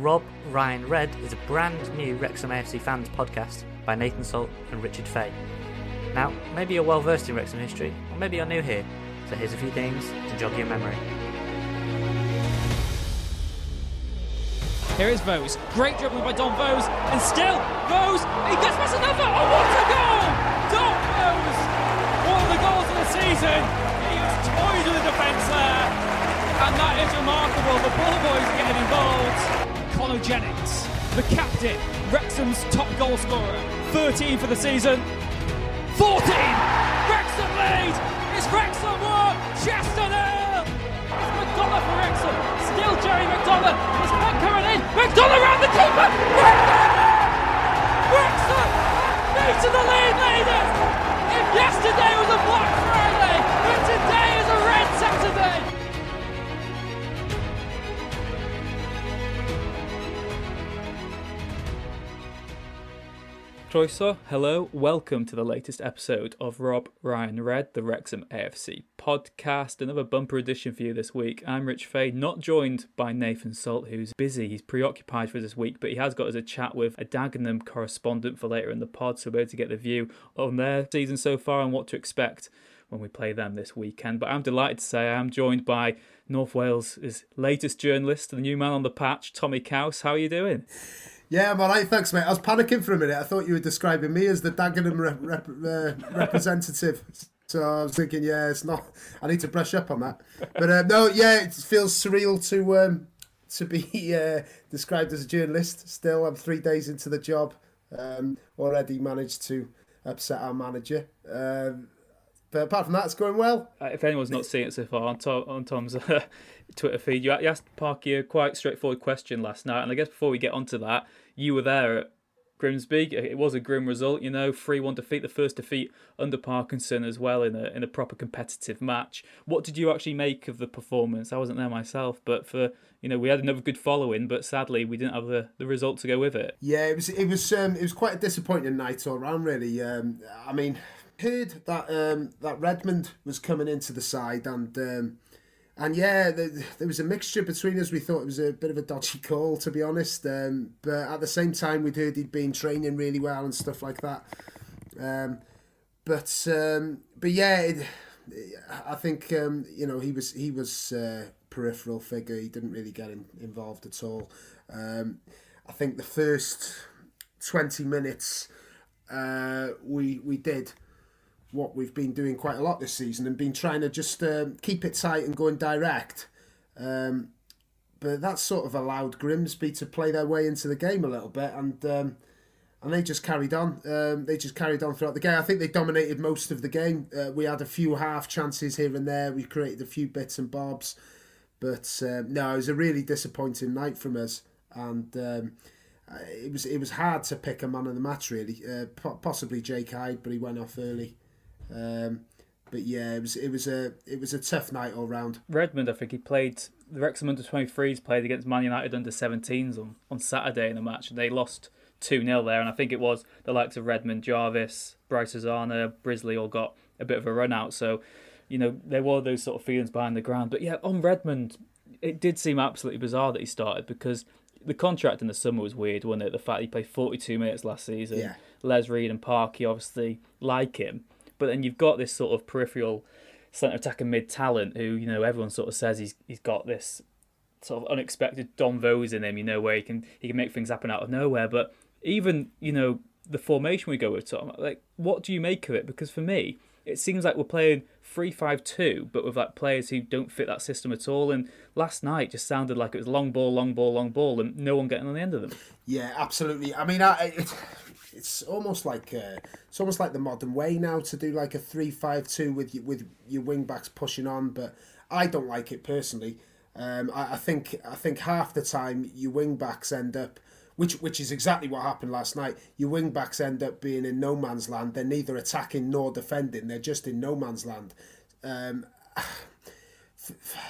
Rob Ryan Red is a brand new Wrexham AFC fans podcast by Nathan Salt and Richard Fay. Now, maybe you're well versed in Wrexham history, or maybe you're new here, so here's a few things to jog your memory. Here is Vose. Great dribbling by Dom Vose. And still, Vose, he gets past another. Oh, what a goal! Dom Vose! One of the goals of the season. He has toyed with the defence there. And that is remarkable. The ball boys getting involved. Conor the captain, Wrexham's top goal scorer. 13 for the season. 14! Wrexham lead! It's Wrexham 1! Chester nil! It's McDonagh for Wrexham. Still Jerry McDonagh. It's back coming in. McDonagh round the keeper. Wrexham! Wrexham! To the lead leaders! If yesterday was a Black Croeso, hello, welcome to the latest episode of Rob Ryan Red, the Wrexham AFC podcast. Another bumper edition for you this week. I'm Rich Fay, not joined by Nathan Salt, who's busy. He's preoccupied for this week, but he has got us a chat with a Dagenham correspondent for later in the pod, so we're able to get the view on their season so far and what to expect when we play them this weekend. But I'm delighted to say I am joined by North Wales' latest journalist, the new man on the patch, Tomi Caws. How are you doing? Yeah, I'm alright, thanks, mate. I was panicking for a minute. I thought you were describing me as the Dagenham rep- uh, representative. So I was thinking, yeah, it's not. I need to brush up on that. But uh, no, yeah, it feels surreal to um, to be uh, described as a journalist. Still, I'm three days into the job. Um, already managed to upset our manager. Um, but apart from that, it's going well. Uh, if anyone's not seen it so far on, Tom, on Tom's uh, Twitter feed, you asked Parky a quite straightforward question last night, and I guess before we get onto that, you were there at Grimsby. It was a grim result, you know, three-one defeat, the first defeat under Parkinson as well in a in a proper competitive match. What did you actually make of the performance? I wasn't there myself, but for you know, we had another good following, but sadly we didn't have the, the result to go with it. Yeah, it was it was um, it was quite a disappointing night all round, really. Um, I mean, heard that um, that Redmond was coming into the side, and um, and yeah, there, there was a mixture between us. We thought it was a bit of a dodgy call, to be honest. Um, but at the same time, we'd heard he'd been training really well and stuff like that. Um, but um, but yeah, it, I think um, you know he was he was uh, peripheral figure. He didn't really get in, involved at all. Um, I think the first twenty minutes uh, we we did what we've been doing quite a lot this season and been trying to just uh, keep it tight and going direct. Um, but that sort of allowed Grimsby to play their way into the game a little bit, and um, and they just carried on. Um, they just carried on throughout the game. I think they dominated most of the game. Uh, we had a few half chances here and there. We created a few bits and bobs, but um, no, it was a really disappointing night from us, and um, it was it was hard to pick a man of the match really. Uh, possibly Jake Hyde, but he went off early. Um, but yeah, it was it was a it was a tough night all round. Redmond, I think he played the Wrexham under 23s played against Man United under 17s on, on Saturday in a match, and they lost 2 0 there, and I think it was the likes of Redmond, Jarvis, Bryce Hosannah, Brisley all got a bit of a run out. So, you know, there were those sort of feelings behind the ground. But yeah, on Redmond, it did seem absolutely bizarre that he started because the contract in the summer was weird, wasn't it? The fact he played 42 minutes last season. Yeah. Les Reed and Parky obviously like him. But then you've got this sort of peripheral centre attacker mid talent who, you know, everyone sort of says he's he's got this sort of unexpected Dom Vose in him, you know, where he can he can make things happen out of nowhere. But even, you know, the formation we go with Tom, like what do you make of it? Because for me, it seems like we're playing three five two, but with like players who don't fit that system at all. And last night just sounded like it was long ball, long ball, long ball, and no one getting on the end of them. Yeah, absolutely. I mean, I, it's almost like uh, it's almost like the modern way now to do like a three-five-two with your, with your wing backs pushing on, but I don't like it personally. Um, I, I think I think half the time your wing backs end up, which which is exactly what happened last night. Your wing backs end up being in no man's land. They're neither attacking nor defending. They're just in no man's land. Um,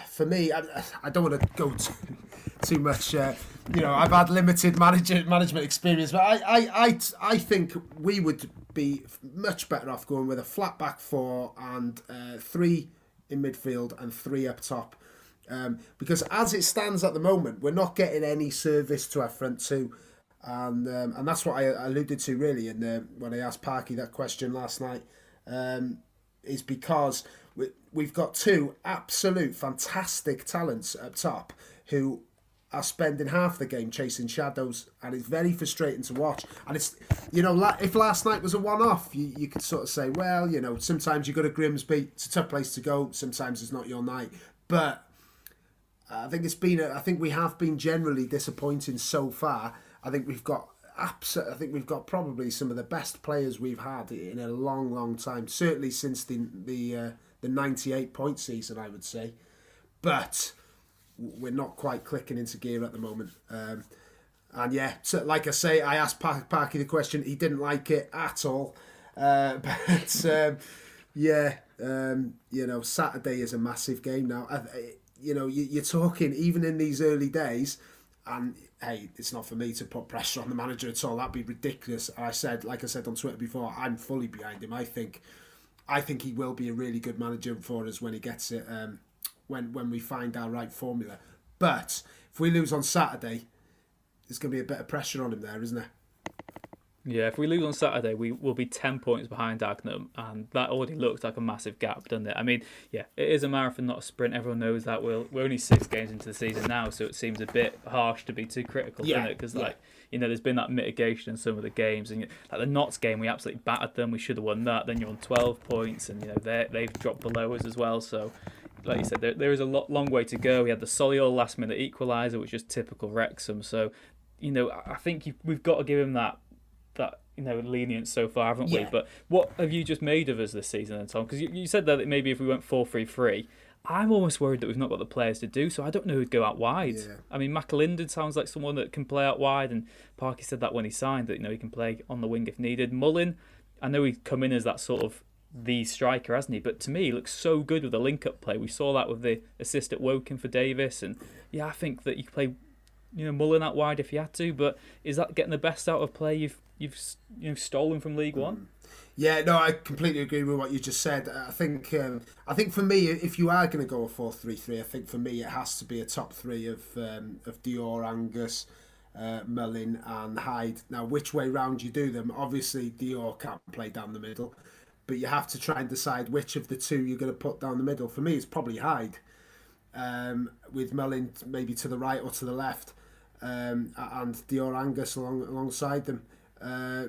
for me, I, I don't want to go too, too much. Uh, you know, I've had limited manager management experience, but I, I, I, I think we would be much better off going with a flat back four and uh, three in midfield and three up top. Um, because as it stands at the moment, we're not getting any service to our front two, and um, and that's what I alluded to really. And uh, when I asked Parky that question last night, um, is because we, we've got two absolute fantastic talents up top who are spending half the game chasing shadows, and it's very frustrating to watch. And it's, you know, if last night was a one off, you, you could sort of say, well, you know, sometimes you go to Grimsby, it's a tough place to go, sometimes it's not your night. But I think it's been, a, I think we have been generally disappointing so far. I think we've got absolutely, I think we've got probably some of the best players we've had in a long, long time. Certainly since the the uh, the '98 point season, I would say. But we're not quite clicking into gear at the moment. Um, and yeah, so like I say, I asked Parky the question. He didn't like it at all. Uh, but um, yeah, um, you know, Saturday is a massive game now. I, you know, you, are talking even in these early days, and hey, it's not for me to put pressure on the manager at all. That'd be ridiculous. I said, like I said on Twitter before, I'm fully behind him. I think, I think he will be a really good manager for us when he gets it. Um, when when we find our right formula. But if we lose on Saturday, there's going to be a bit of pressure on him there, isn't there? Yeah, if we lose on Saturday, we will be 10 points behind Dagenham, and that already looks like a massive gap, doesn't it? I mean, yeah, it is a marathon, not a sprint. Everyone knows that. We're, we're only six games into the season now, so it seems a bit harsh to be too critical, yeah, doesn't it? Because, yeah. like, you know, there's been that mitigation in some of the games, and like the Notts game, we absolutely battered them. We should have won that. Then you're on 12 points, and, you know, they've dropped below us as well, so like you said, there, there is a lot, long way to go. We had the Solihull last minute equaliser, which is typical Wrexham. So, you know, I think you, we've got to give him that that you know lenient so far, haven't we? But what have you just made of us this season, then, Tom? Because you, you said that maybe if we went four three three. I'm almost worried that we've not got the players to do so. I don't know who'd go out wide. Yeah. I mean, McAlinden sounds like someone that can play out wide, and Parky said that when he signed that you know he can play on the wing if needed. Mullin, I know he'd come in as that sort of the striker, hasn't he? But to me, he looks so good with the link up play. We saw that with the assist at Woking for Davis, and yeah, I think that you could play, you know, Mullin out wide if you had to. But is that getting the best out of play you've you've you know stolen from League One? Yeah, no, I completely agree with what you just said. I think, um, I think for me, if you are going to go a four-three-three, I think for me it has to be a top three of um, of Dior, Angus, uh, Mullin, and Hyde. Now, which way round you do them? Obviously, Dior can't play down the middle, but you have to try and decide which of the two you're going to put down the middle. For me, it's probably Hyde, um, with Mullin maybe to the right or to the left, um, and Dior Angus along alongside them. Uh,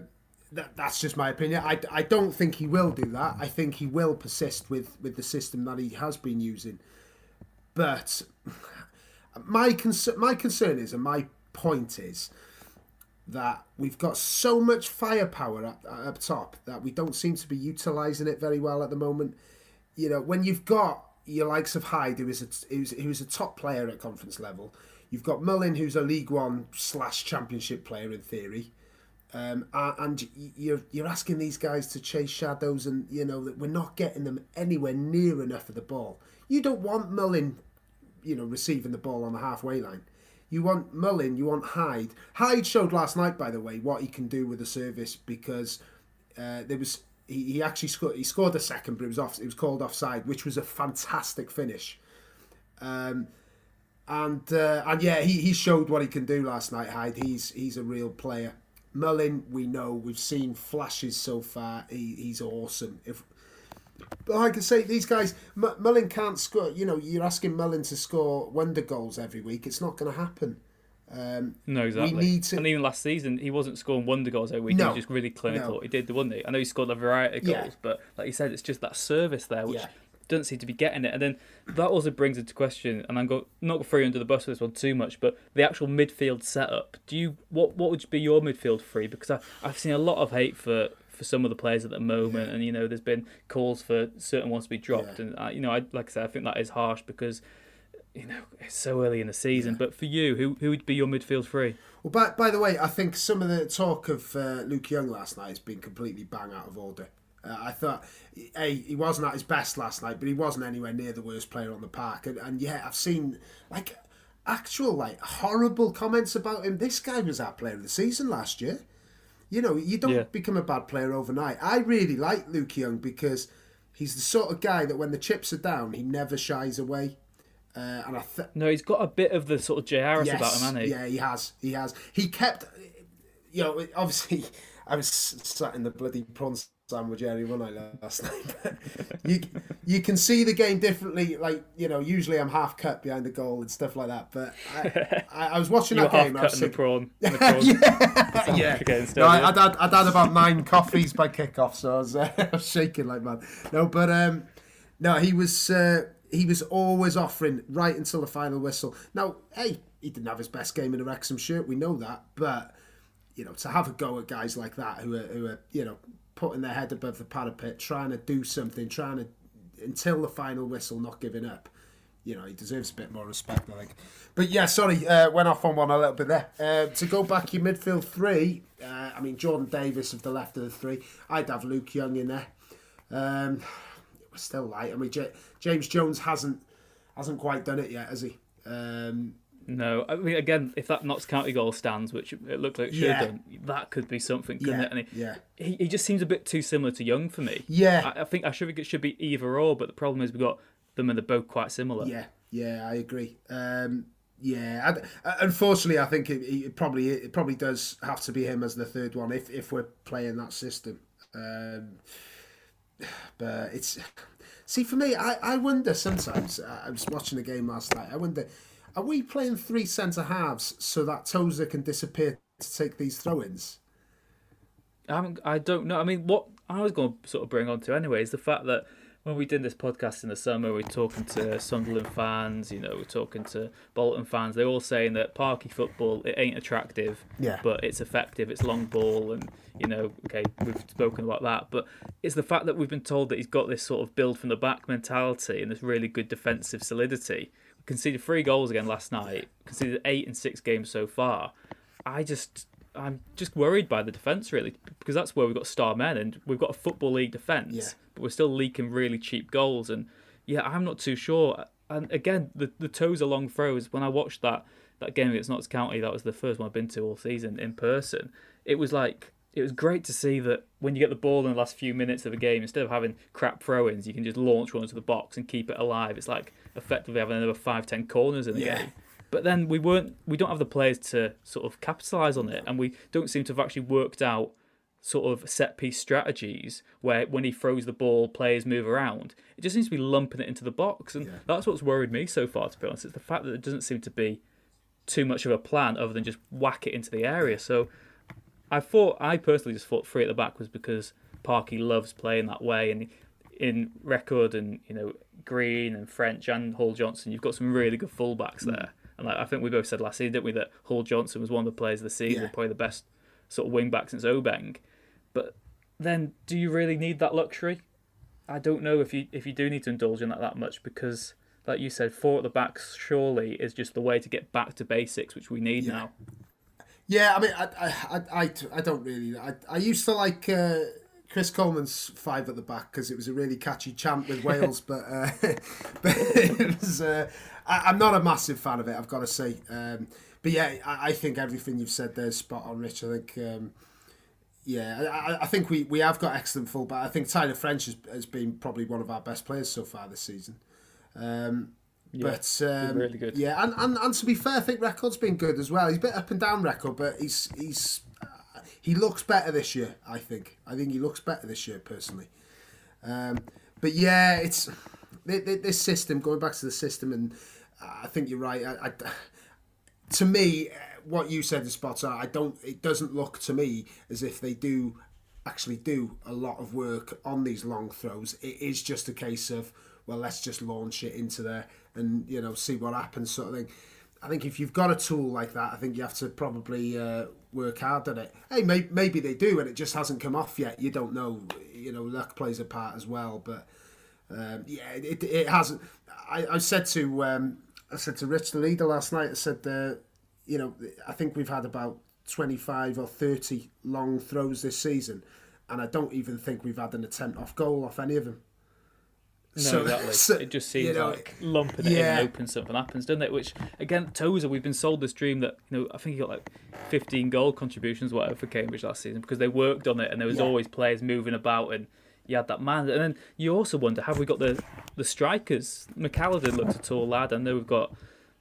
that, that's just my opinion. I, I don't think he will do that. I think he will persist with, with the system that he has been using. But my concern, my concern is, and my point is, that we've got so much firepower up, up top that we don't seem to be utilising it very well at the moment. You know, when you've got your likes of Hyde, who is a, who's, who's a top player at conference level, you've got Mullin, who's a League One slash Championship player in theory. Um, and you're you're asking these guys to chase shadows, and you know that we're not getting them anywhere near enough of the ball. You don't want Mullin, you know, receiving the ball on the halfway line. You want Mullin, you want Hyde. Hyde showed last night, by the way, what he can do with the service because uh, there was he, he actually scored he scored a second, but it was off it was called offside, which was a fantastic finish. Um, and uh, and yeah, he, he showed what he can do last night. Hyde, he's he's a real player. Mullin, we know we've seen flashes so far. He, he's awesome. If but like I say, these guys, M- Mullin can't score. You know, you're asking Mullin to score wonder goals every week. It's not going to happen. Um, No, exactly. We need to- And even last season, he wasn't scoring wonder goals every week. No. He was just really clinical. No. He did, wasn't he? I know he scored a variety of Yeah. goals, but like you said, it's just that service there which Yeah. doesn't seem to be getting it. And then that also brings into question, and I'm go, not throwing under the bus for this one too much, but the actual midfield setup. Do you what what would be your midfield three? Because I, I've seen a lot of hate for. For some of the players at the moment, and you know, there's been calls for certain ones to be dropped, Yeah. and uh, you know, I like I said, I think that is harsh because you know it's so early in the season. But for you, who who would be your midfield three? Well, by, by the way, I think some of the talk of uh, Luke Young last night has been completely bang out of order. Uh, I thought, hey, he wasn't at his best last night, but he wasn't anywhere near the worst player on the park. And, and yeah, I've seen like actual like horrible comments about him. This guy was our player of the season last year. You know, you don't Yeah. become a bad player overnight. I really like Luke Young because he's the sort of guy that when the chips are down, he never shies away. Uh, and I th- No, he's got a bit of the sort of J. Harris about him, hasn't he? yeah, he has. He has. He kept. You know, obviously, I was sat in the bloody prawn sandwich area one night last night. You you can see the game differently. Like you know, usually I'm half cut behind the goal and stuff like that. But I, I, I was watching You were that half game. and I was cutting the prawn. The prawn. yeah, Against no, I, I'd, had, I'd had about nine coffees by kickoff, so I was, uh, I was shaking like mad. No, but um, no, he was uh, he was always offering right until the final whistle. Now, hey, he didn't have his best game in a Wrexham shirt, we know that, but you know, to have a go at guys like that who are who are you know putting their head above the parapet, trying to do something, trying to until the final whistle, not giving up. You know, he deserves a bit more respect, I think. But yeah, sorry, uh, went off on one a little bit there. Uh, to go back your midfield three, uh, I mean Jordan Davis of the left of the three. I'd have Luke Young in there. Um, it was still light. I mean, J- James Jones hasn't hasn't quite done it yet, has he? Um, No, I mean again, if that Notts County goal stands, which it looked like it should Yeah. have done, that could be something, couldn't Yeah, it? And he, yeah. he, he just seems a bit too similar to Young for me. Yeah. I, I think I should think it should be either or, but the problem is we've got them and they're both quite similar. Yeah, yeah, I agree. Um, yeah, I, unfortunately, I think it, it probably it probably does have to be him as the third one if if we're playing that system. Um, but it's see for me, I, I wonder sometimes. I was watching the game last night. I wonder, are we playing three centre halves so that Tozer can disappear to take these throw-ins? I haven't, I don't know. I mean, what I was going to sort of bring on to anyway is the fact that when we did this podcast in the summer, we are talking to Sunderland fans, you know, we're talking to Bolton fans. They're all saying that parky football it ain't attractive, Yeah. but it's effective. It's long ball, and you know, okay, we've spoken about that. But it's the fact that we've been told that he's got this sort of build from the back mentality and this really good defensive solidity. Conceded three goals again last night. Conceded eight in six games so far. I just I'm just worried by the defence really because that's where we've got star men and we've got a football league defence, Yeah. but we're still leaking really cheap goals and yeah, I'm not too sure. And again, the the Tozer long throws. When I watched that that game against Notts County, that was the first one I've been to all season in person. It was like it was great to see that when you get the ball in the last few minutes of a game, instead of having crap throw-ins, you can just launch one into the box and keep it alive. It's like effectively having another five, ten corners in the Yeah. game. But then we weren't we don't have the players to sort of capitalise on it and we don't seem to have actually worked out sort of set piece strategies where when he throws the ball players move around. It just seems to be lumping it into the box and that's what's worried me so far to be honest. It's the fact that it doesn't seem to be too much of a plan other than just whack it into the area. So I thought I personally just thought three at the back was because Parky loves playing that way and in Reckord and you know Green and French and Hall Johnson, you've got some really good fullbacks there. And like, I think we both said last season, didn't we, that Hall Johnson was one of the players of the season, Yeah. probably the best sort of wing back since Obeng. But then, do you really need that luxury? I don't know if you if you do need to indulge in that that much because, like you said, four at the back surely is just the way to get back to basics, which we need now. Yeah, I mean, I, I, I, I, I don't really. I, I used to like uh, Chris Coleman's five at the back because it was a really catchy chant with Wales, but uh, but it was. Uh, I, I'm not a massive fan of it. I've got to say. Um, but yeah, I, I think everything you've said there is spot on, Rich. I think. Um, yeah, I, I think we, we have got excellent full fullback. I think Tyler French has, has been probably one of our best players so far this season. Um, Yeah, but um, really good. Yeah, and, and, and to be fair, I think Reckord's been good as well. He's a bit up and down Reckord, but he's he's he looks better this year. I think. I think he looks better this year personally. Um, but yeah, it's thi- thi- this system. Going back to the system, and I think you're right. I, I, to me, what you said is spot on. I don't. It doesn't look to me as if they do actually do a lot of work on these long throws. It is just a case of well, let's just launch it into there and you know see what happens, sort of thing. I think if you've got a tool like that, I think you have to probably uh, work hard at it. Hey, may- maybe they do, and it just hasn't come off yet. You don't know. You know, luck plays a part as well, but um, yeah, it, it hasn't. I, I said to um, I said to Rich the leader last night. I said, uh, you know, I think we've had about twenty five or thirty long throws this season, and I don't even think we've had an attempt off goal off any of them. No, So- exactly. so, it just seems you know, like lumping it in yeah. and hoping something happens, doesn't it? Which again, Tozer, we've been sold this dream that you know I think he got like 15 goal contributions, whatever, for Cambridge last season because they worked on it and there was Yeah. always players moving about and you had that man. And then you also wonder, have we got the the strikers? McAllister looks a tall lad. I know we've got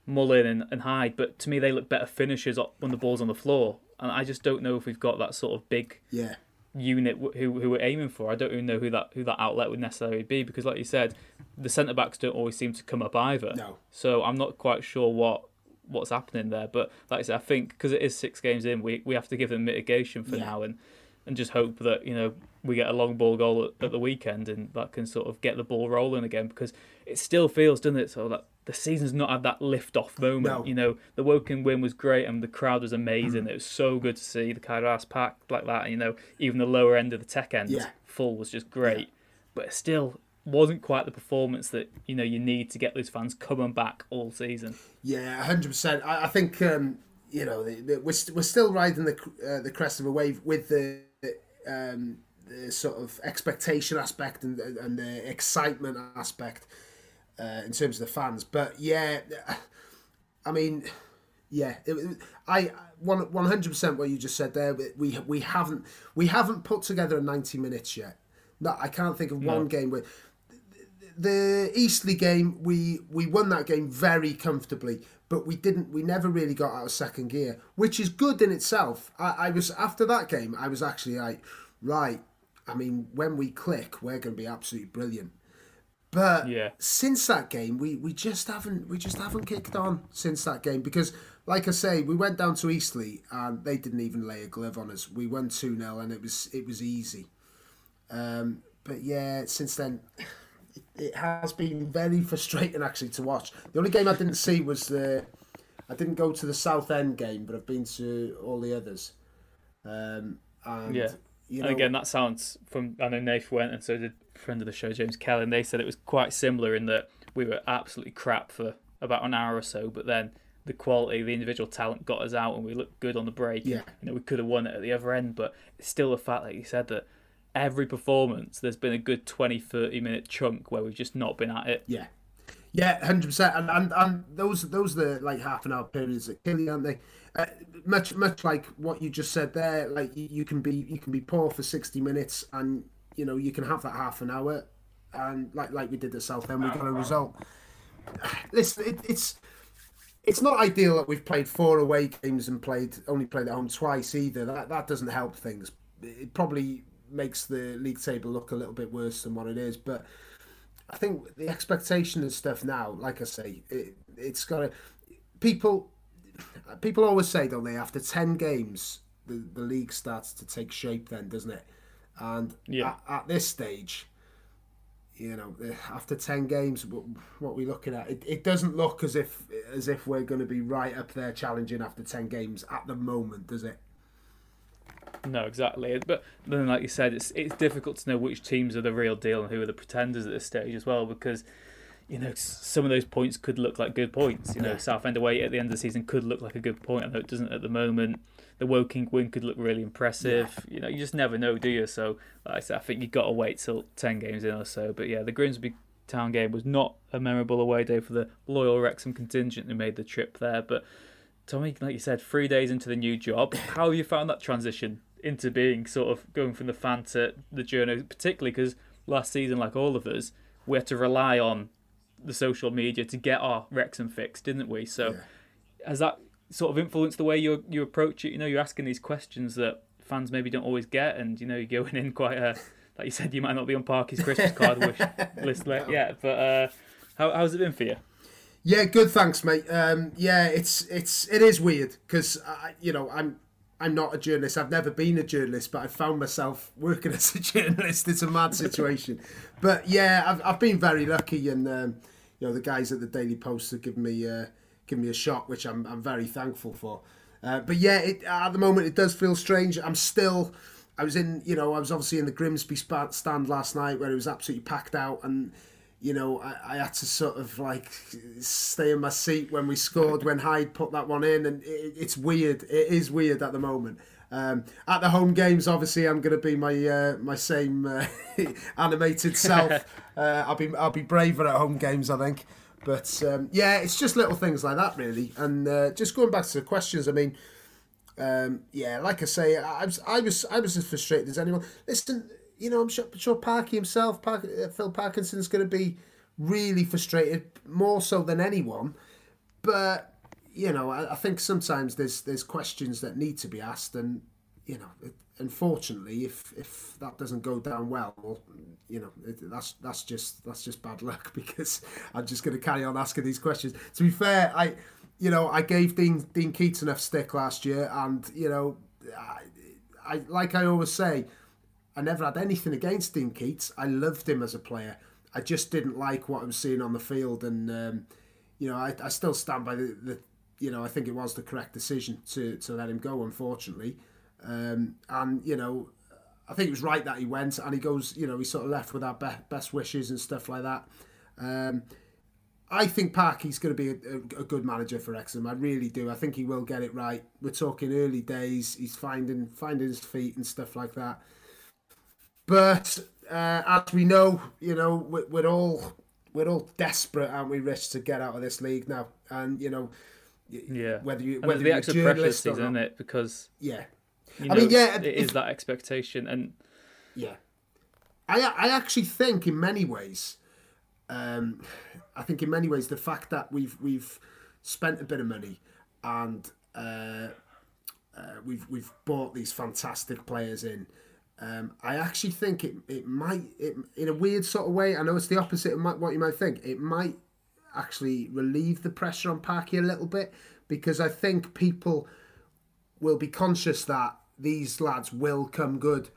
Mullin and, and Hyde, but to me they look better finishers when the ball's on the floor. And I just don't know if we've got that sort of big Yeah, unit who who we're aiming for. I don't even know who that who that outlet would necessarily be because, like you said, the centre backs don't always seem to come up either. No. So I'm not quite sure what what's happening there. But like I said, I think because it is six games in, we we have to give them mitigation for Yeah. now and and just hope that you know we get a long ball goal at, at the weekend and that can sort of get the ball rolling again because it still feels, doesn't it? So that the season's not had that lift off moment. No. You know, the Woking win was great and the crowd was Mm. amazing. It was so good to see the Cae Ras packed like that. You know, even the lower end of the tech end Yeah. full was just great, but it still wasn't quite the performance that you know you need to get those fans coming back all season. Yeah, hundred percent. I, I think um, you know the, the, we're st- we're still riding the uh, the crest of a wave with the um, the sort of expectation aspect and and the excitement aspect uh, in terms of the fans. But yeah, I mean, yeah, it, I one one hundred percent what you just said there. We we haven't we haven't put together a ninety minutes yet. No, I can't think of one game where the Eastleigh game, we we won that game very comfortably, but we didn't. We never really got out of second gear, which is good in itself. I, I was after that game, I was actually like, right. I mean, when we click, we're going to be absolutely brilliant. But Yeah. since that game, we, we just haven't we just haven't kicked on since that game because, like I say, we went down to Eastleigh and they didn't even lay a glove on us. We won two 0 and it was it was easy. Um, but yeah, since then, it, it has been very frustrating actually to watch. The only game I didn't see was the. I didn't go to the Southend game, but I've been to all the others. Um, and, Yeah. You know, and again, that sounds from I know Nath went and so did friend of the show James Kelly, and they said it was quite similar in that we were absolutely crap for about an hour or so, but then the quality, the individual talent got us out, and we looked good on the break. Yeah. you know we could have won it at the other end, but it's still the fact that you said that every performance there's been a good 20 30 minute chunk where we've just not been at it Yeah, yeah, hundred percent. And and and those those are the like half an hour periods that kill you, aren't they? Uh, much much like what you just said there. Like you, you can be you can be poor for sixty minutes, and you know you can have that half an hour, and like like we did at Southend, we got a result. Listen, it, it's. It's not ideal that we've played four away games and played only played at home twice either. That that doesn't help things. It probably makes the league table look a little bit worse than what it is. But I think the expectation and stuff now, like I say, it, it's got to people. People always say, don't they? After ten games, the the league starts to take shape. Then doesn't it? And Yeah. at, at this stage, you know, eh, after ten games, what, what we're looking at, it, it doesn't look as if as if we're going to be right up there challenging after ten games at the moment, does it? No, exactly. But then, like you said, it's it's difficult to know which teams are the real deal and who are the pretenders at this stage as well, because you know some of those points could look like good points. You know, Yeah. Southend away at the end of the season could look like a good point. I know it doesn't at the moment. The Woking win could look really impressive. You know, you just never know, do you? So, like I said, I think you've got to wait till ten games in or so. But yeah, the Grimsby Town game was not a memorable away day for the loyal Wrexham contingent who made the trip there, but Tomi, like you said, three days into the new job, how have you found that transition into being sort of going from the fan to the journal, particularly because last season, like all of us, we had to rely on the social media to get our Wrexham fix, didn't we? So Yeah. has that sort of influence the way you you approach it? You know, you're asking these questions that fans maybe don't always get, and you know, you're going in quite a like you said, you might not be on Parky's Christmas card wish list like yet, but uh, how how's it been for you? Yeah, good. Thanks, mate. Um, yeah, it's it's it is weird because you know I'm I'm not a journalist. I've never been a journalist, but I found myself working as a journalist. It's a mad situation, but yeah, I've I've been very lucky, and um, you know the guys at the Daily Post have given me uh, given me a shot, which I'm I'm very thankful for. Uh, but yeah, it, at the moment it does feel strange. I'm still. I was in, you know, I was obviously in the Grimsby stand last night where it was absolutely packed out, and you know, I, I had to sort of like stay in my seat when we scored when Hyde put that one in, and it, it's weird. It is weird at the moment. Um, at the home games, obviously, I'm going to be my uh, my same uh, animated self. uh, I'll be I'll be braver at home games, I think. But um, yeah, it's just little things like that, really. And uh, just going back to the questions, I mean, um, yeah, like I say, I was I was I was as frustrated as anyone. Listen, you know, I'm sure, sure Parky himself, Park, uh, Phil Parkinson's going to be really frustrated, more so than anyone. But you know, I, I think sometimes there's there's questions that need to be asked, and you know, unfortunately, if if that doesn't go down well, you know, it, that's that's just that's just bad luck because I'm just going to carry on asking these questions. To be fair, I you know I gave Dean Dean Keats enough stick last year, and you know, I, I like I always say. I never had anything against Dean Keats. I loved him as a player. I just didn't like what I was seeing on the field, and um, you know, I, I still stand by the, the, you know, I think it was the correct decision to to let him go. Unfortunately, um, and you know, I think it was right that he went, and he goes, you know, he sort of left with our be- best wishes and stuff like that. Um, I think Parky's going to be a, a, a good manager for Wrexham. I really do. I think he will get it right. We're talking early days. He's finding finding his feet and stuff like that. But uh, as we know, you know, we're, we're all we're all desperate, aren't we, Rich, to get out of this league now? And you know, Yeah, whether you whether the you're a extra pressure this journalist or season, isn't not, it? Because yeah, you I mean, yeah, it if- is that expectation, and yeah. I I actually think in many ways, um, I think in many ways the fact that we've we've spent a bit of money and uh, uh, we've we've bought these fantastic players in. Um, I actually think it it might it, in a weird sort of way. I know it's the opposite of what you might think. It might actually relieve the pressure on Parky a little bit because I think people will be conscious that these lads will come good.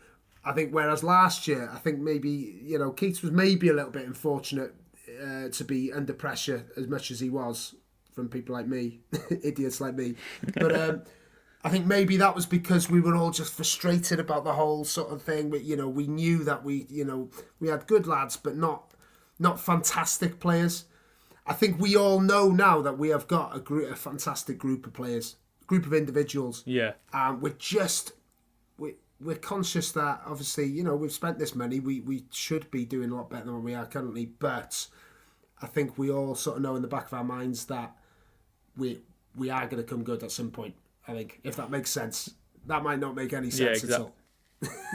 I think whereas last year, I think maybe you know Keats was maybe a little bit unfortunate uh, to be under pressure as much as he was from people like me, idiots like me. But um, I think maybe that was because we were all just frustrated about the whole sort of thing. But you know, we knew that we you know we had good lads, but not not fantastic players. I think we all know now that we have got a, gr- a fantastic group of players, group of individuals. yeah, Um, we're just we're conscious that obviously you know we've spent this money. We we should be doing a lot better than we are currently. But I think we all sort of know in the back of our minds that we we are going to come good at some point. I think if that makes sense. That might not make any sense at all.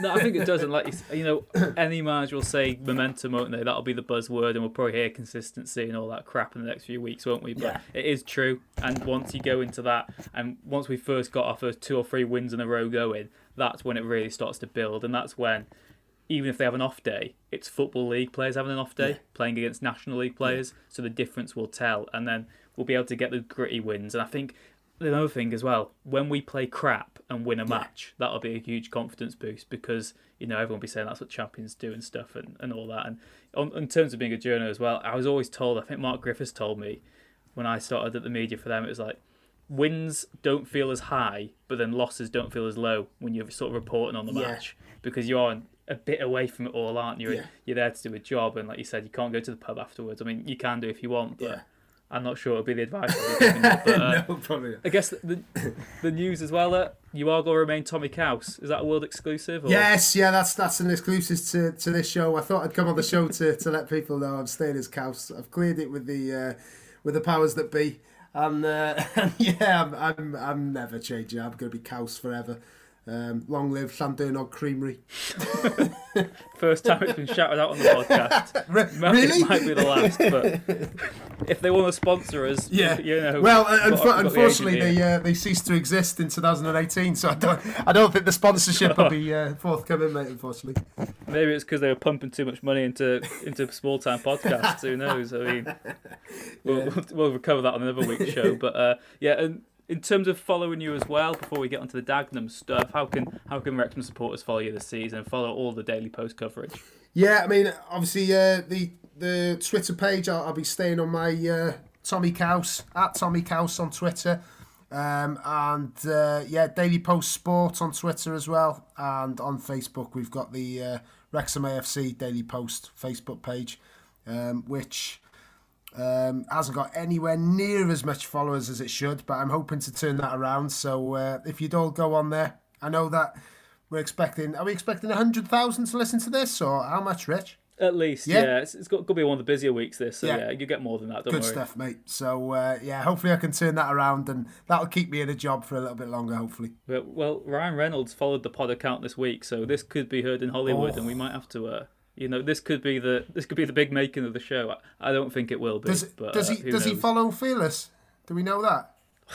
No, I think it doesn't. Like you know, any manager will say momentum, won't they? That'll be the buzzword, and we'll probably hear consistency and all that crap in the next few weeks, won't we? But Yeah. it is true. And once you go into that, and once we first got our first two or three wins in a row going, that's when it really starts to build, and that's when. Even if they have an off day, it's football league players having an off day, Yeah. playing against national league players. So the difference will tell, and then we'll be able to get the gritty wins. And I think another thing as well, when we play crap and win a match, that'll be a huge confidence boost because you know everyone will be saying that's what champions do and stuff and, and all that. And on, in terms of being a journo as well, I was always told. I think Mark Griffiths told me when I started at the media for them, it was like wins don't feel as high, but then losses don't feel as low when you're sort of reporting on the Yeah. match because you are a bit away from it all, aren't you? Yeah. You're there to do a job, and like you said, you can't go to the pub afterwards. I mean, you can do if you want, but Yeah. I'm not sure it'll be the advice. I'll be giving you, but, uh, no, probably. not. I guess the the news as well that you are going to remain Tomi Caws. Is that a world exclusive? Or? Yes, yeah, that's that's an exclusive to, to this show. I thought I'd come on the show to, to let people know I'm staying as Caws. I've cleared it with the uh, with the powers that be, and, uh, and yeah, I'm, I'm I'm never changing. I'm going to be Caws forever. Um, long live Llandyrnog Creamery. First time it's been shouted out on the podcast. really? It might be the last, but if they want to sponsor us, Yeah. you know. well, uh, we've got- unfo- we've got the unfortunately, they uh, they ceased to exist in 2018, so I don't I don't think the sponsorship will be uh, forthcoming, mate. Unfortunately. Maybe it's because they were pumping too much money into into small time podcasts. Who knows? I mean, we'll, we'll, we'll recover that on another week's show. But uh, yeah, and in terms of following you as well, before we get onto the Dagenham stuff, how can how can Wrexham supporters follow you this season and follow all the Daily Post coverage? Yeah, I mean, obviously, uh, the the Twitter page. I'll, I'll be staying on my uh, Tomi Caws at Tomi Caws on Twitter, um, and uh, yeah, Daily Post Sport on Twitter as well, and on Facebook we've got the uh, Wrexham AFC Daily Post Facebook page, um, which. Um, hasn't got anywhere near as much followers as it should, but I'm hoping to turn that around. So uh, if you'd all go on there, I know that we're expecting. Are we expecting hundred thousand to listen to this, or how much, Rich? At least, Yeah. yeah, it's, it's got to be one of the busier weeks. This, so Yeah. yeah, you get more than that. Don't Good worry. stuff, mate. So uh, yeah, hopefully I can turn that around, and that'll keep me in a job for a little bit longer. Hopefully. Well, Ryan Reynolds followed the pod account this week, so this could be heard in Hollywood, Oh. and we might have to, uh, you know, this could be the this could be the big making of the show. I, I don't think it will be. Does but, does uh, he does he follow Fearless? Do we know that?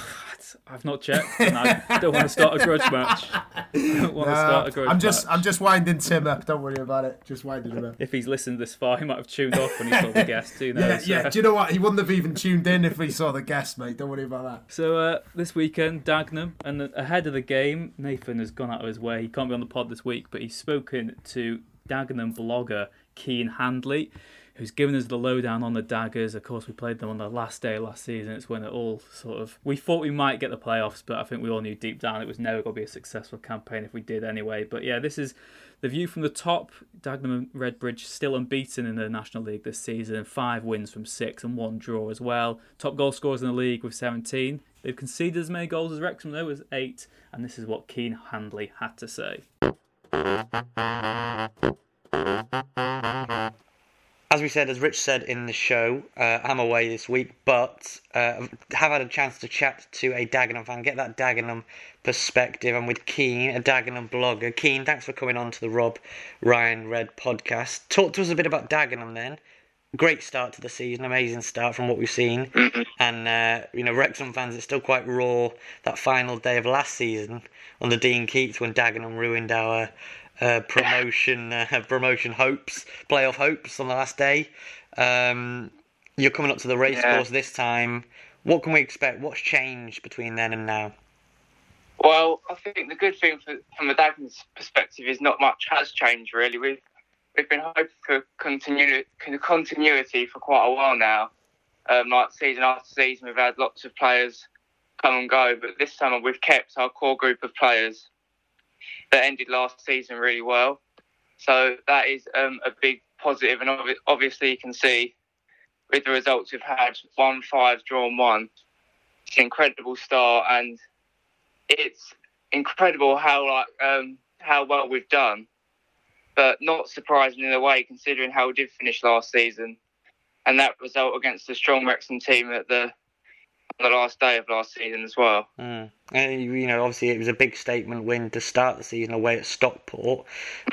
I've not checked, and I don't want to start a grudge match. I don't want to start a grudge I'm just match. I'm just winding Tim up. Don't worry about it. Just winding him up. If he's listened this far, he might have tuned off when he saw the guest. Who Yeah, knows? yeah. Uh, Do you know what? He wouldn't have even tuned in if he saw the guest, mate. Don't worry about that. So uh, this weekend, Dagenham, and ahead of the game, Nathan has gone out of his way. He can't be on the pod this week, but he's spoken to Dagenham blogger Keen Handley, who's given us the lowdown on the Daggers. Of course, we played them on the last day last season. It's when it all sort of we thought we might get the playoffs, but I think we all knew deep down it was never going to be a successful campaign if we did anyway. But yeah, this is the view from the top. Dagenham and Redbridge still unbeaten in the National League this season, five wins from six and one draw as well. Top goal scorers in the league with 17. They've conceded as many goals as Wrexham though, as eight, and this is what Keen Handley had to say. As we said, as Rich said in the show, uh, I'm away this week, but uh, have had a chance to chat to a Dagenham fan, get that Dagenham perspective. I'm with Keen, a Dagenham blogger. Keen, thanks for coming on to the Rob Ryan Red podcast. Talk to us a bit about Dagenham then. Great start to the season, amazing start from what we've seen. And, uh, you know, Wrexham fans, it's still quite raw that final day of last season under Dean Keats when Dagenham ruined our uh, promotion uh, promotion hopes, playoff hopes on the last day. Um, you're coming up to the race Yeah. course this time. What can we expect? What's changed between then and now? Well, I think the good thing for, from the Dagenham's perspective is not much has changed really. We've we've been hoping for continu- continuity for quite a while now. Um, like season after season, we've had lots of players come and go, but this summer we've kept our core group of players that ended last season really well. So that is um, a big positive, and obvi- obviously you can see with the results we've had one five drawn one. It's an incredible start, and it's incredible how like um, how well we've done, but not surprising in a way considering how we did finish last season, and that result against the strong Wrexham team at the on the last day of last season as well. Mm. And, you know, obviously it was a big statement win to start the season away at Stockport.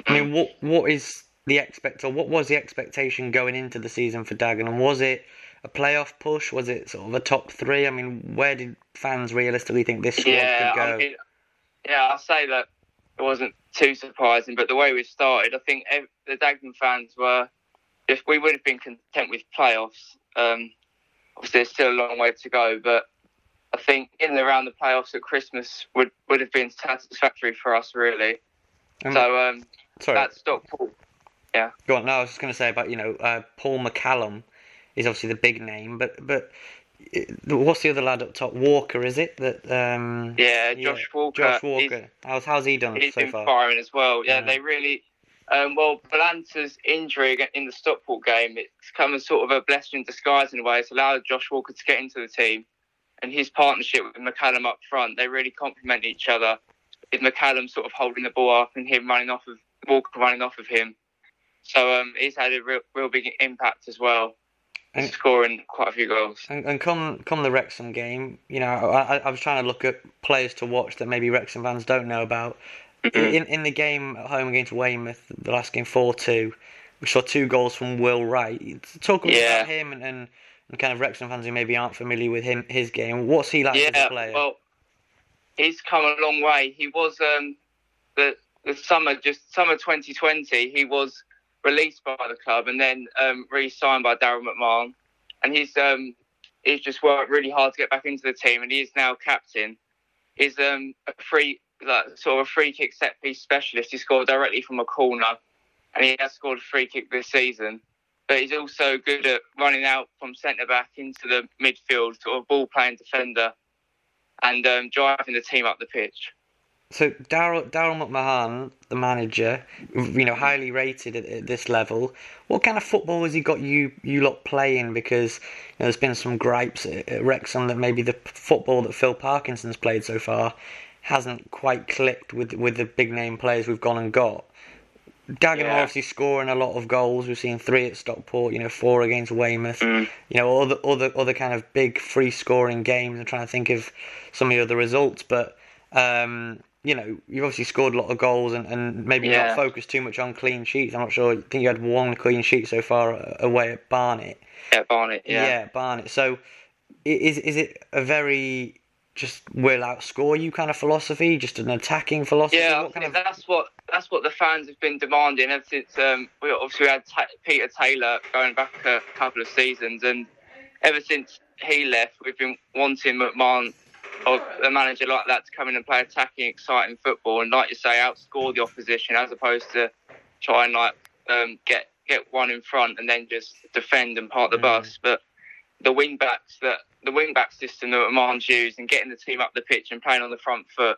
I mean, what what is the expect or what was the expectation going into the season for Dagenham? Was it a playoff push? Was it sort of a top three? I mean, where did fans realistically think this squad Yeah, could go? I mean, yeah, I'll say that it wasn't too surprising, but the way we started, I think ev- the Dagenham fans were, if we would have been content with playoffs. Um, obviously, there's still a long way to go, but I think in and around the playoffs at Christmas would, would have been satisfactory for us, really. Um, so um, Sorry, that's Stockport. go on. No, I was just going to say about you know uh, Paul McCallum is obviously the big name, but but what's the other lad up top? Walker, is it that? Um, Yeah, Josh Walker. Josh Walker. How's how's he done He's so been far? firing as well. Yeah, Yeah. they really. Um, well, Balanta's injury in the Stockport game, it's come as sort of a blessing in disguise in a way. It's allowed Josh Walker to get into the team, and his partnership with McCallum up front, they really complement each other. With McCallum sort of holding the ball up and him running off of Walker running off of him. So um, he's had a real, real big impact as well. And, scoring quite a few goals. And, and come come the Wrexham game, you know, I, I was trying to look at players to watch that maybe Wrexham fans don't know about. in in the game at home against Weymouth, the last game four two, we saw two goals from Will Wright. Talk Yeah. about him and, and, and kind of Wrexham fans who maybe aren't familiar with him his game. What's he like as a yeah, player? well, he's come a long way. He was um, the the summer just summer 2020. He was released by the club and then um, re-signed by Daryl McMahon, and he's um, he's just worked really hard to get back into the team, and he is now captain. He's um, a free like, sort of a free kick set piece specialist. He scored directly from a corner, and he has scored a free kick this season. But he's also good at running out from centre back into the midfield, sort of ball playing defender, and um, driving the team up the pitch. So Daryl Daryl McMahon, the manager, you know, highly rated at, at this level. What kind of football has he got you you lot playing? Because you know, there's been some gripes at, at Wrexham that maybe the football that Phil Parkinson's played so far hasn't quite clicked with with the big name players we've gone and got. Dagenham Yeah. obviously scoring a lot of goals. We've seen three at Stockport, you know, four against Weymouth. Mm. You know, other other other kind of big free scoring games. I'm trying to think of some of the other results, but um, you know, you've obviously scored a lot of goals and, and maybe Yeah. not focused too much on clean sheets. I'm not sure. I think you had one clean sheet so far uh, away at Barnet. Yeah, Barnet. Yeah. Barnet. So is is it a very just will outscore you kind of philosophy, just an attacking philosophy? Yeah, I what kind think of that's what that's what the fans have been demanding ever since um, we obviously had Ta Peter Taylor going back a couple of seasons, and ever since he left, we've been wanting McMahon or a manager like that to come in and play attacking, exciting football, and like you say, outscore the opposition as opposed to try and like um, get get one in front and then just defend and park the bus. But the wing backs that the wing back system that McMahon's used and getting the team up the pitch and playing on the front foot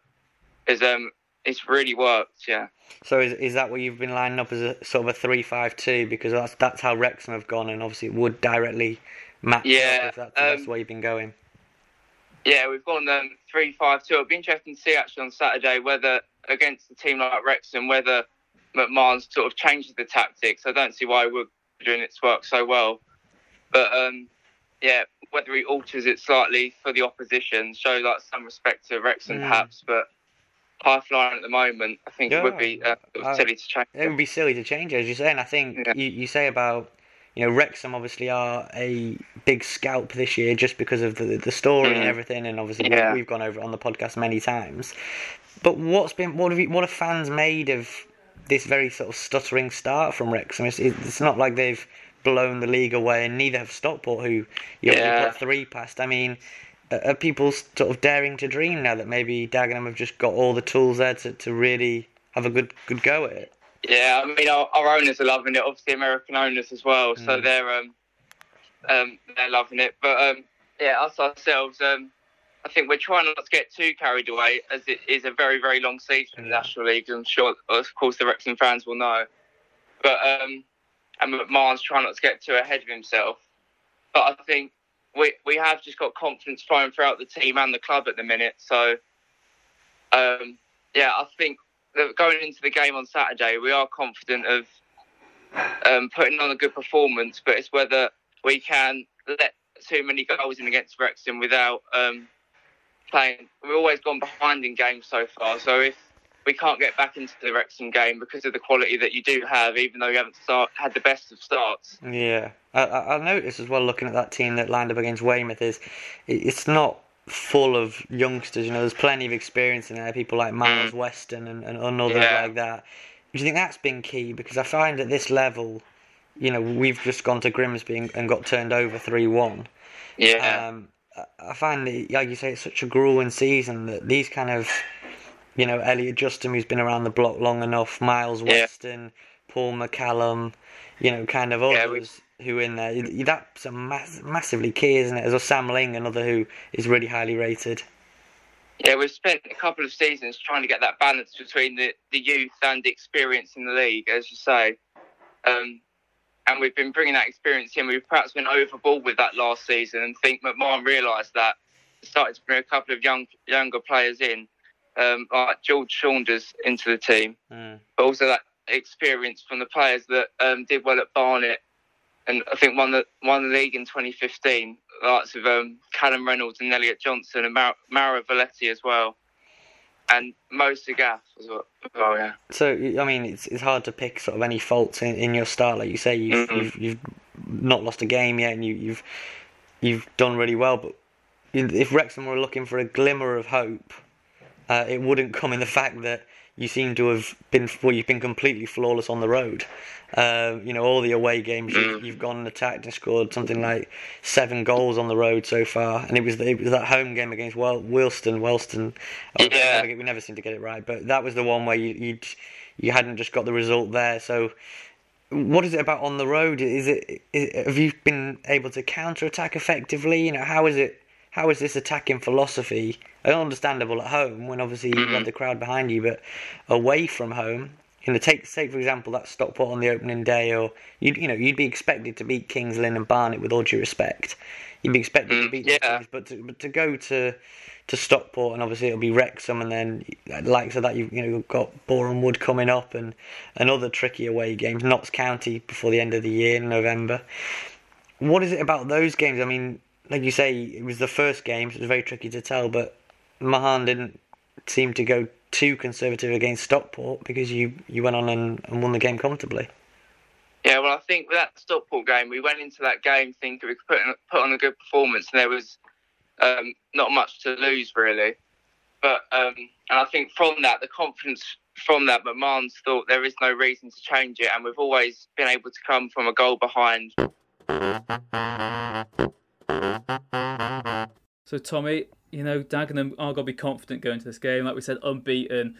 is um it's really worked. Yeah. So is is that what you've been lining up as a sort of a three five two because that's that's how Wrexham have gone and obviously it would directly match Yeah, up if that's, that's um, the way you've been going. Yeah, we've gone um, three five two. It'll be interesting to see actually on Saturday whether against a team like Wrexham whether McMahon's sort of changes the tactics. I don't see why we're doing its work so well, but um, yeah, whether he alters it slightly for the opposition, show like some respect to Wrexham Mm. perhaps, but. Pipeline at the moment, I think it would be uh, sort of I- silly to change. It would be silly to change, as you say, and I think Yeah. you, you say about you know Wrexham obviously are a big scalp this year just because of the the story and Mhm. everything, and obviously Yeah. we, we've gone over it on the podcast many times. But what's been what have you, what have fans made of this very sort of stuttering start from Wrexham? It's, it's not like they've blown the league away, and neither have Stockport, who you know, Yeah. put three past. I mean. Are people sort of daring to dream now that maybe Dagenham have just got all the tools there to, to really have a good good go at it? Yeah, I mean our, our owners are loving it. Obviously, American owners as well, so Mm. they're um, um, they're loving it. But um, yeah, us ourselves, um, I think we're trying not to get too carried away, as it is a very very long season in the National League. I'm sure, of course, the Wrexham fans will know. But um, and McMahon's trying not to get too ahead of himself. But I think we we have just got confidence flowing throughout the team and the club at the minute. So um, yeah, I think going into the game on Saturday, we are confident of um, putting on a good performance, but it's whether we can let too many goals in against Wrexham without um, playing. We've always gone behind in games so far, so if we can't get back into the Wrexham game because of the quality that you do have, even though you haven't start, had the best of starts. Yeah, I, I I noticed as well looking at that team that lined up against Weymouth is it's not full of youngsters. You know, there's plenty of experience in there. People like Miles Weston and, and, and others Yeah. like that. Do you think that's been key? Because I find at this level, you know, we've just gone to Grimsby and, and got turned over three one. Yeah, Um, I- find that, like you say, it's such a grueling season that these kind of, you know, Elliot Justham, who's been around the block long enough, Miles Yeah. Weston, Paul McCallum, you know, kind of Yeah, others we- who in there. That's a mass- massively key, isn't it? As well, Sam Ling, another who is really highly rated. yeah. We've spent a couple of seasons trying to get that balance between the, the youth and the experience in the league, as you say. Um, and we've been bringing that experience in. We've perhaps been overboard with that last season, and think McMahon realised that. Started to bring a couple of young younger players in, um, like George Saunders into the team, Mm. but also that experience from the players that um, did well at Barnet and I think won the won the league in 2015. Lots of um, Callum Reynolds and Elliot Johnson and Mar- Mauro Vilhete as well, and Mo as well. Oh yeah. So I mean, it's it's hard to pick sort of any faults in, in your start. Like you say, you've, Mhm. you've you've not lost a game yet, and you, you've you've done really well. But if Wrexham were looking for a glimmer of hope, uh, it wouldn't come in the fact that you seem to have been well, you've been completely flawless on the road. Uh, you know, all the away games you've, you've gone and attacked and scored something like seven goals on the road so far, and it was it was that home game against Wel- Wilston, Wellston. Oh, Yeah. We never seem to get it right, but that was the one where you you you hadn't just got the result there. So, what is it about on the road? Is it is, have you been able to counter attack effectively? You know, how is it? How is this attacking philosophy understandable at home when obviously you have got the crowd behind you, but away from home? You know, take take for example that Stockport on the opening day, or you you know you'd be expected to beat Kings Lynn and Barnet with all due respect. You'd be expected to mm, beat yeah. teams, but to, but to go to to Stockport and obviously it'll be Wrexham and then uh, like so that you've you know got Boreham Wood coming up and and other tricky away games, Notts County before the end of the year in November. What is it about those games? I mean, like you say, it was the first game, so it was very tricky to tell, but Mahan didn't seem to go too conservative against Stockport because you, you went on and, and won the game comfortably. Yeah, well, I think with that Stockport game, we went into that game thinking we could put, in, put on a good performance, and there was um, not much to lose really. But um, and I think from that, the confidence from that, McMahon's thought there is no reason to change it, and we've always been able to come from a goal behind. So Tomi, you know, Dagenham are going to be confident going to this game. Like we said, unbeaten.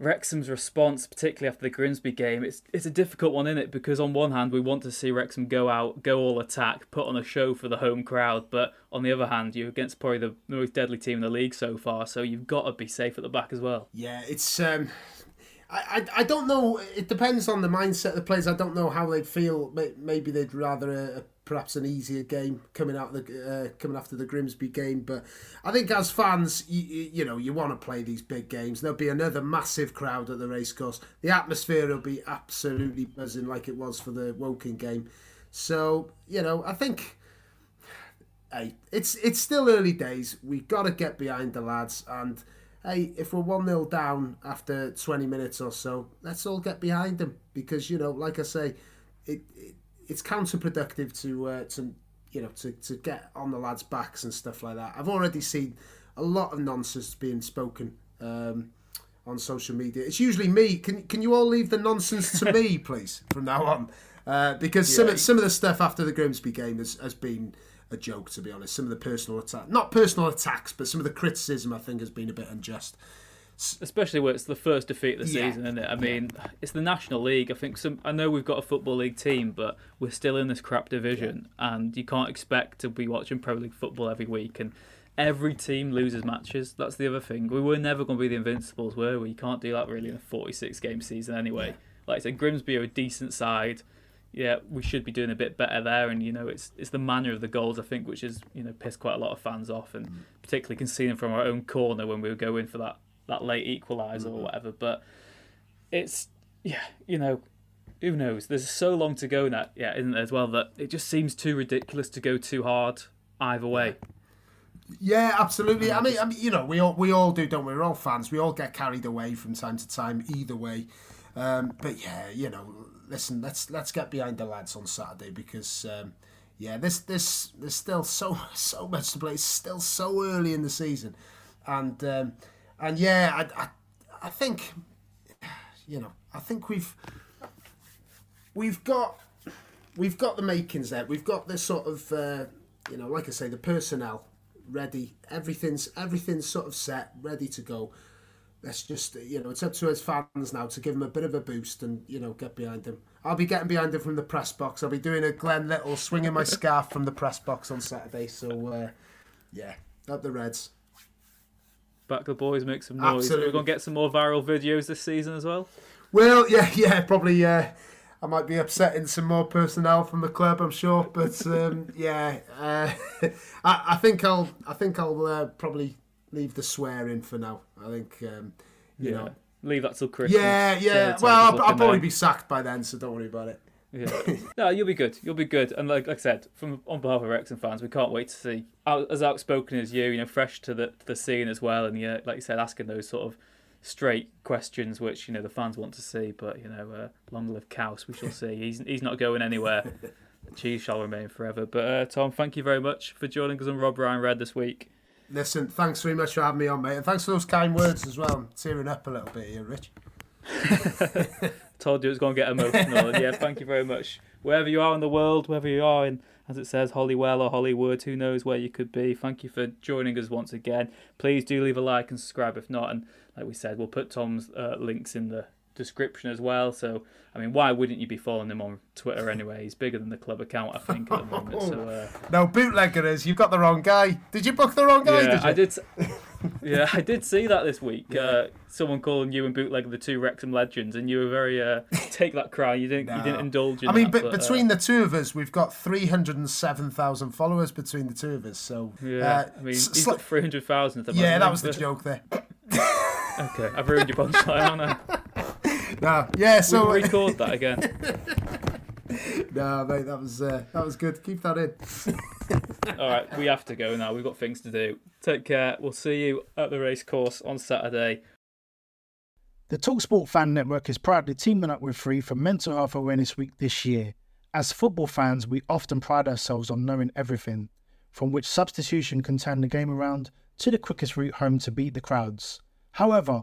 Wrexham's response, particularly after the Grimsby game, it's it's a difficult one in it because on one hand we want to see Wrexham go out, go all attack, put on a show for the home crowd, but on the other hand you're against probably the most deadly team in the league so far, so you've got to be safe at the back as well. Yeah, it's. Um, I, I, I don't know. It depends on the mindset of the players. I don't know how they'd feel. Maybe they'd rather a, perhaps an easier game coming out the uh, coming after the Grimsby game. But I think as fans, you, you, you know, you want to play these big games. There'll be another massive crowd at the racecourse. The atmosphere will be absolutely buzzing like it was for the Woking game. So you know, I think hey, it's it's still early days. We've got to get behind the lads, and hey, if we're one 0 down after twenty minutes or so, let's all get behind them because you know, like I say, it, it it's counterproductive to uh, to you know to, to get on the lads' backs and stuff like that. I've already seen a lot of nonsense being spoken. Um, on social media, it's usually me. Can can you all leave the nonsense to me, please, from now on? Uh, because some Yeah. of, some of the stuff after the Grimsby game has, has been a joke, to be honest. Some of the personal attack, not personal attacks, but some of the criticism I think has been a bit unjust. Especially where it's the first defeat of the Yeah. season, isn't it? I mean, it's the National League. I think some. I know we've got a football league team, but we're still in this crap division, and you can't expect to be watching Pro League football every week. And every team loses matches. That's the other thing. We were never going to be the Invincibles, were we? You can't do that really in a 46 game season anyway. Like I said, Grimsby are a decent side. Yeah, we should be doing a bit better there, and you know, it's it's the manner of the goals I think which has you know pissed quite a lot of fans off, and mm. particularly conceding from our own corner when we were going for that that late equaliser or whatever. But it's yeah, you know, who knows? There's so long to go now, yeah, isn't there as well that it just seems too ridiculous to go too hard either way. Yeah, absolutely. I mean, I mean, you know, we all we all do, don't we? We're all fans. We all get carried away from time to time, either way. Um, but yeah, you know, listen, let's let's get behind the lads on Saturday because um, yeah, this this there's still so so much to play. It's still so early in the season, and um, and yeah, I, I I think you know I think we've we've got we've got the makings there. We've got this sort of uh, you know, like I say, the personnel ready. Everything's everything's sort of set, ready to go. Let's just you know, it's up to us fans now to give them a bit of a boost and you know get behind them. I'll be getting behind them from the press box. I'll be doing a Glenn Little swinging my scarf from the press box on Saturday. So uh, yeah, up the Reds. Back the boys, make some noise. Absolutely. We're gonna get some more viral videos this season as well. Well, yeah, yeah, probably. Uh, I might be upsetting some more personnel from the club, I'm sure, but um, yeah, uh, I, I think I'll, I think I'll uh, probably leave the swearing for now. I think, um, you yeah, know, leave that till Christmas. yeah, yeah. Well, I'll, I'll probably be sacked by then, so don't worry about it. Yeah. No, you'll be good. You'll be good. And like, like I said, from on behalf of Wrexham fans, we can't wait to see as outspoken as you, you know, fresh to the to the scene as well, and yeah, like you said, asking those sort of straight questions which you know the fans want to see. But you know, uh, long live Caws, we shall see. He's he's not going anywhere. Cheese shall remain forever. But uh, Tom, thank you very much for joining us on Rob Ryan Red this week. Listen, thanks very much for having me on, mate, and thanks for those kind words as well. I'm tearing up a little bit here, Rich. Told you it was going to get emotional. yeah, thank you very much. Wherever you are in the world, wherever you are in, as it says, Holywell or Hollywood, who knows where you could be. Thank you for joining us once again. Please do leave a like and subscribe if not. And like we said, we'll put Tom's uh, links in the description as well. So, I mean, why wouldn't you be following him on Twitter anyway? He's bigger than the club account, I think, at the moment. So, uh... no, bootlegger is. You've got the wrong guy. Did you book the wrong guy? Yeah, did I did. yeah, I did see that this week. Yeah. Uh, someone calling you and bootlegger the two Wrexham legends, and you were very uh, take that cry. You didn't. No. You didn't indulge in. I mean, that, but, between uh, the two of us, we've got three hundred and seven thousand followers between the two of us. So yeah, uh, I mean, he's sl- got three hundred thousand. Yeah, that was the joke there. okay, I've ruined your punchline, haven't I? No, yeah. So we'll record that again. no, mate, that was uh, that was good. Keep that in. All right, we have to go now. We've got things to do. Take care. We'll see you at the racecourse on Saturday. The Talksport Fan Network is proudly teaming up with Free for Mental Health Awareness Week this year. As football fans, we often pride ourselves on knowing everything, from which substitution can turn the game around to the quickest route home to beat the crowds. However,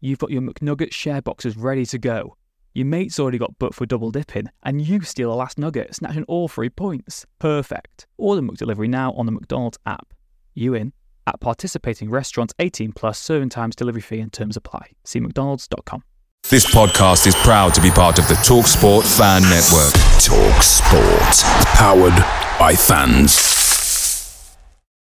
You've got your McNugget share boxes ready to go. Your mate's already got booked for double dipping, and you steal the last nugget, snatching all three points. Perfect. Order McDelivery now on the McDonald's app. You in? At participating restaurants 18 plus serving times, delivery fee and terms apply. See McDonald's.com. This podcast is proud to be part of the TalkSport Fan Network. TalkSport. Powered by fans.